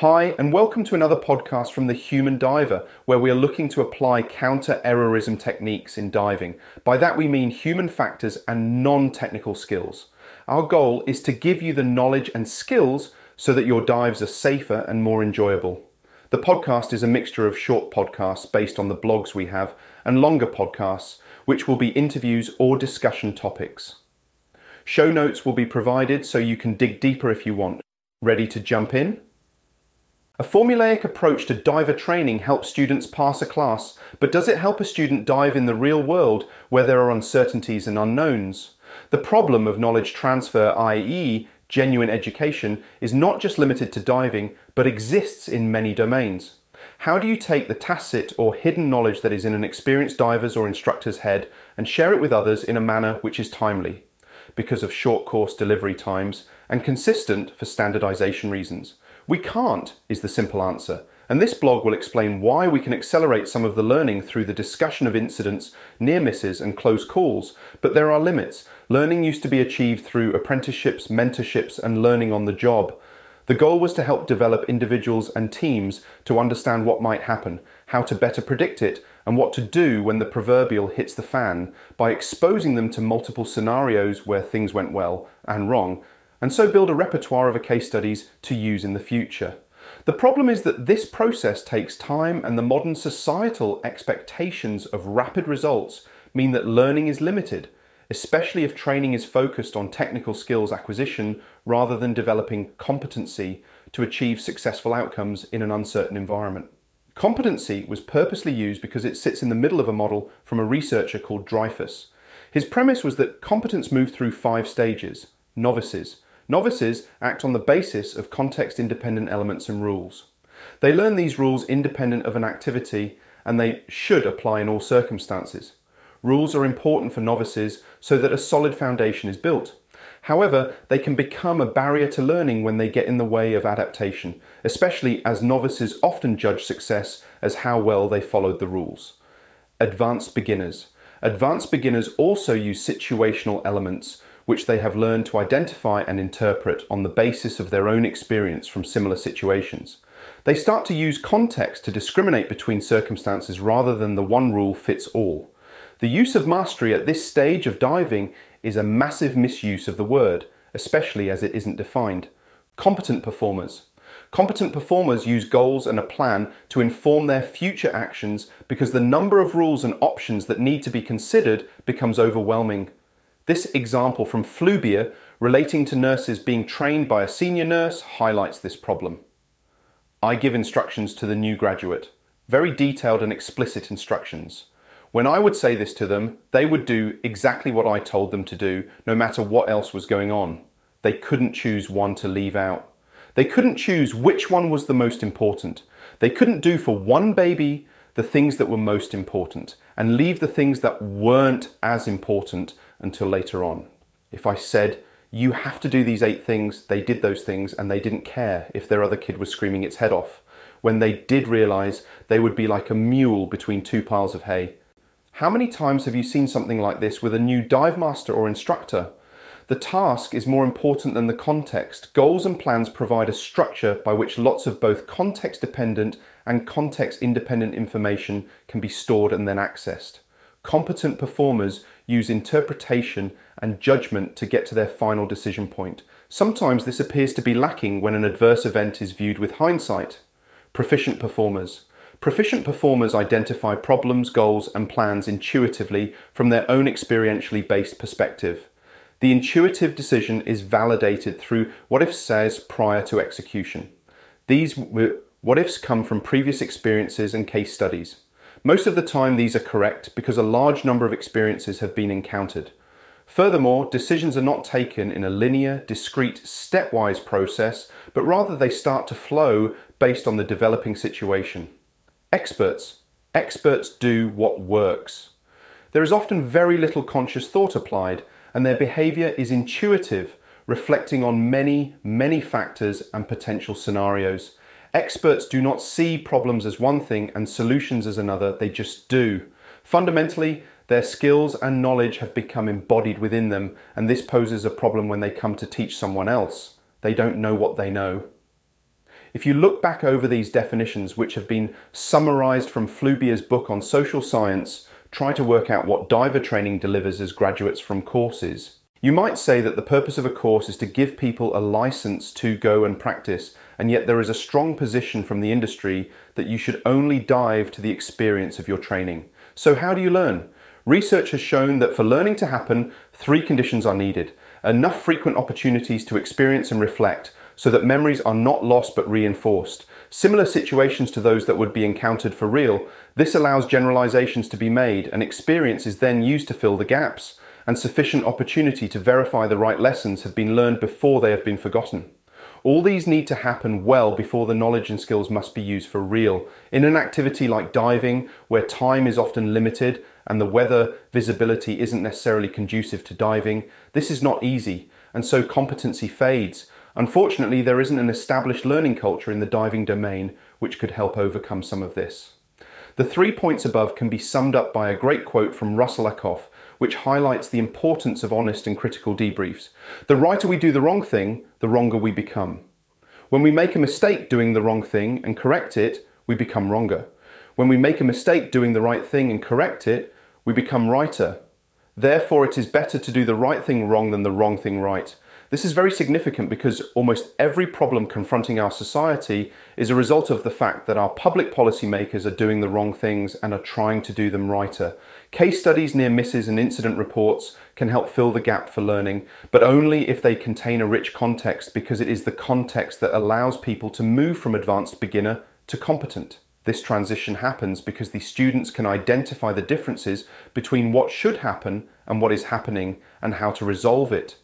Hi, and welcome to another podcast from the Human Diver, where we are looking to apply counter errorism techniques in diving. By that we mean human factors and non technical skills. Our goal is to give you the knowledge and skills so that your dives are safer and more enjoyable. The podcast is a mixture of short podcasts based on the blogs we have and longer podcasts, which will be interviews or discussion topics. Show notes will be provided so you can dig deeper if you want. Ready to jump in? A formulaic approach to diver training helps students pass a class, but does it help a student dive in the real world where there are uncertainties and unknowns? The problem of knowledge transfer, i.e., genuine education, is not just limited to diving, but exists in many domains. How do you take the tacit or hidden knowledge that is in an experienced diver's or instructor's head and share it with others in a manner which is timely, because of short course delivery times, and consistent for standardization reasons? We can't, is the simple answer. And this blog will explain why we can accelerate some of the learning through the discussion of incidents, near misses, and close calls. But there are limits. Learning used to be achieved through apprenticeships, mentorships, and learning on the job. The goal was to help develop individuals and teams to understand what might happen, how to better predict it, and what to do when the proverbial hits the fan by exposing them to multiple scenarios where things went well and wrong and so build a repertoire of case studies to use in the future. The problem is that this process takes time and the modern societal expectations of rapid results mean that learning is limited, especially if training is focused on technical skills acquisition rather than developing competency to achieve successful outcomes in an uncertain environment. Competency was purposely used because it sits in the middle of a model from a researcher called Dreyfus. His premise was that competence moved through five stages novices, Novices act on the basis of context independent elements and rules. They learn these rules independent of an activity and they should apply in all circumstances. Rules are important for novices so that a solid foundation is built. However, they can become a barrier to learning when they get in the way of adaptation, especially as novices often judge success as how well they followed the rules. Advanced beginners. Advanced beginners also use situational elements which they have learned to identify and interpret on the basis of their own experience from similar situations. They start to use context to discriminate between circumstances rather than the one rule fits all. The use of mastery at this stage of diving is a massive misuse of the word, especially as it isn't defined. Competent performers. Competent performers use goals and a plan to inform their future actions because the number of rules and options that need to be considered becomes overwhelming. This example from Flyvbjerg relating to nurses being trained by a senior nurse highlights this problem. I give instructions to the new graduate, very detailed and explicit instructions. When I would say this to them, they would do exactly what I told them to do, no matter what else was going on. They couldn't choose one to leave out. They couldn't choose which one was the most important. They couldn't do for one baby the things that were most important and leave the things that weren't as important until later on. If I said, you have to do these eight things, they did those things and they didn't care if their other kid was screaming its head off. When they did realize they would be like a mule between two piles of hay. How many times have you seen something like this with a new dive master or instructor? The task is more important than the context. Goals and plans provide a structure by which lots of both context dependent and context independent information can be stored and then accessed. Competent performers use interpretation and judgment to get to their final decision point. Sometimes this appears to be lacking when an adverse event is viewed with hindsight. Proficient performers. Proficient performers identify problems, goals, and plans intuitively from their own experientially based perspective. The intuitive decision is validated through what if says prior to execution. These what ifs come from previous experiences and case studies. Most of the time these are correct because a large number of experiences have been encountered. Furthermore, decisions are not taken in a linear, discrete, stepwise process, but rather they start to flow based on the developing situation. Experts. Experts do what works. There is often very little conscious thought applied, and their behavior is intuitive, reflecting on many, many factors and potential scenarios. Experts do not see problems as one thing and solutions as another, they just do. Fundamentally, their skills and knowledge have become embodied within them, and this poses a problem when they come to teach someone else. They don't know what they know. If you look back over these definitions, which have been summarized from Flyvbjerg's book on social science, try to work out what diver training delivers as graduates from courses. You might say that the purpose of a course is to give people a license to go and practice, and yet there is a strong position from the industry that you should only dive to the experience of your training. So, how do you learn? Research has shown that for learning to happen, three conditions are needed enough frequent opportunities to experience and reflect so that memories are not lost but reinforced. Similar situations to those that would be encountered for real, this allows generalizations to be made and experience is then used to fill the gaps, and sufficient opportunity to verify the right lessons have been learned before they have been forgotten. All these need to happen well before the knowledge and skills must be used for real. In an activity like diving, where time is often limited and the weather visibility isn't necessarily conducive to diving, this is not easy, and so competency fades, Unfortunately, there isn't an established learning culture in the diving domain which could help overcome some of this. The three points above can be summed up by a great quote from Russell Ackoff, which highlights the importance of honest and critical debriefs. The righter we do the wrong thing, the wronger we become. When we make a mistake doing the wrong thing and correct it, we become wronger. When we make a mistake doing the right thing and correct it, we become righter. Therefore, it is better to do the right thing wrong than the wrong thing right. This is very significant because almost every problem confronting our society is a result of the fact that our public policymakers are doing the wrong things and are trying to do them righter. Case studies, near misses, and incident reports can help fill the gap for learning, but only if they contain a rich context because it is the context that allows people to move from advanced beginner to competent. This transition happens because the students can identify the differences between what should happen and what is happening and how to resolve it.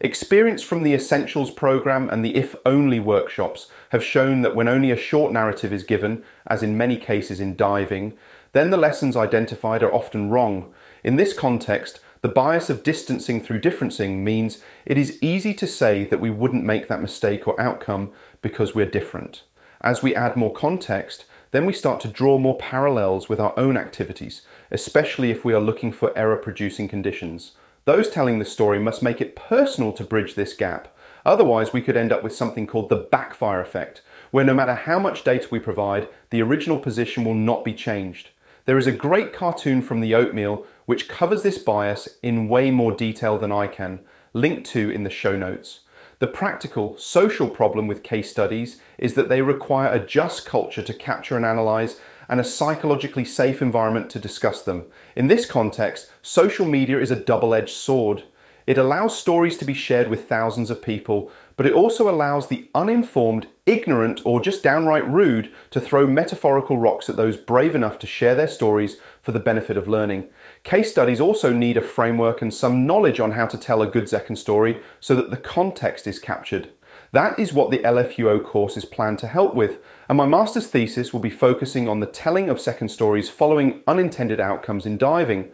Experience from the Essentials program and the If Only workshops have shown that when only a short narrative is given, as in many cases in diving, then the lessons identified are often wrong. In this context, the bias of distancing through differencing means it is easy to say that we wouldn't make that mistake or outcome because we're different. As we add more context, then we start to draw more parallels with our own activities, especially if we are looking for error producing conditions. Those telling the story must make it personal to bridge this gap. Otherwise, we could end up with something called the backfire effect, where no matter how much data we provide, the original position will not be changed. There is a great cartoon from the Oatmeal which covers this bias in way more detail than I can, linked to in the show notes. The practical, social problem with case studies is that they require a just culture to capture and analyse and a psychologically safe environment to discuss them. In this context, social media is a double edged sword. It allows stories to be shared with thousands of people, but it also allows the uninformed, ignorant, or just downright rude to throw metaphorical rocks at those brave enough to share their stories for the benefit of learning. Case studies also need a framework and some knowledge on how to tell a good second story so that the context is captured. That is what the LFUO course is planned to help with, and my master's thesis will be focusing on the telling of second stories following unintended outcomes in diving.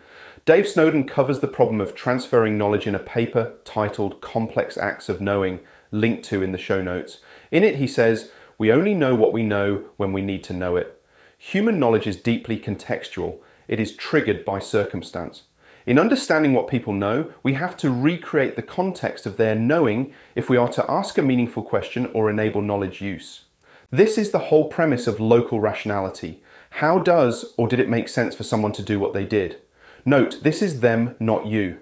Dave Snowden covers the problem of transferring knowledge in a paper titled Complex Acts of Knowing, linked to in the show notes. In it, he says, We only know what we know when we need to know it. Human knowledge is deeply contextual, it is triggered by circumstance. In understanding what people know, we have to recreate the context of their knowing if we are to ask a meaningful question or enable knowledge use. This is the whole premise of local rationality. How does or did it make sense for someone to do what they did? Note, this is them, not you.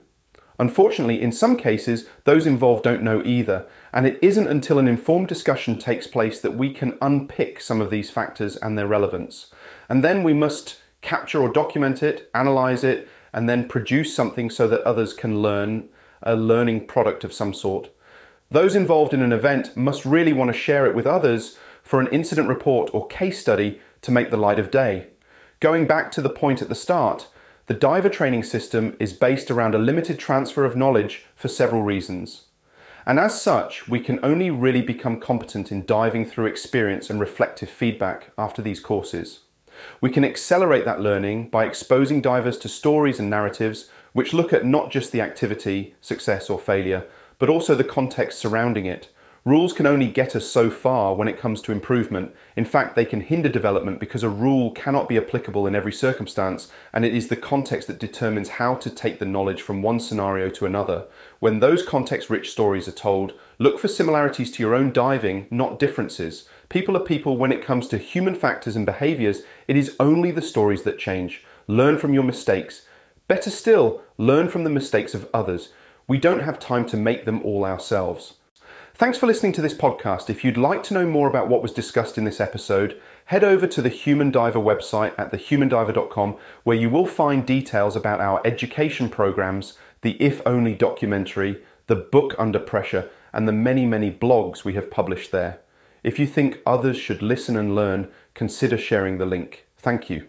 Unfortunately, in some cases, those involved don't know either, and it isn't until an informed discussion takes place that we can unpick some of these factors and their relevance. And then we must capture or document it, analyze it, and then produce something so that others can learn a learning product of some sort. Those involved in an event must really want to share it with others for an incident report or case study to make the light of day. Going back to the point at the start, the diver training system is based around a limited transfer of knowledge for several reasons. And as such, we can only really become competent in diving through experience and reflective feedback after these courses. We can accelerate that learning by exposing divers to stories and narratives which look at not just the activity, success or failure, but also the context surrounding it. Rules can only get us so far when it comes to improvement. In fact, they can hinder development because a rule cannot be applicable in every circumstance, and it is the context that determines how to take the knowledge from one scenario to another. When those context rich stories are told, look for similarities to your own diving, not differences. People are people when it comes to human factors and behaviors. It is only the stories that change. Learn from your mistakes. Better still, learn from the mistakes of others. We don't have time to make them all ourselves. Thanks for listening to this podcast. If you'd like to know more about what was discussed in this episode, head over to the Human Diver website at thehumandiver.com where you will find details about our education programs, the If Only documentary, the book Under Pressure, and the many, many blogs we have published there. If you think others should listen and learn, consider sharing the link. Thank you.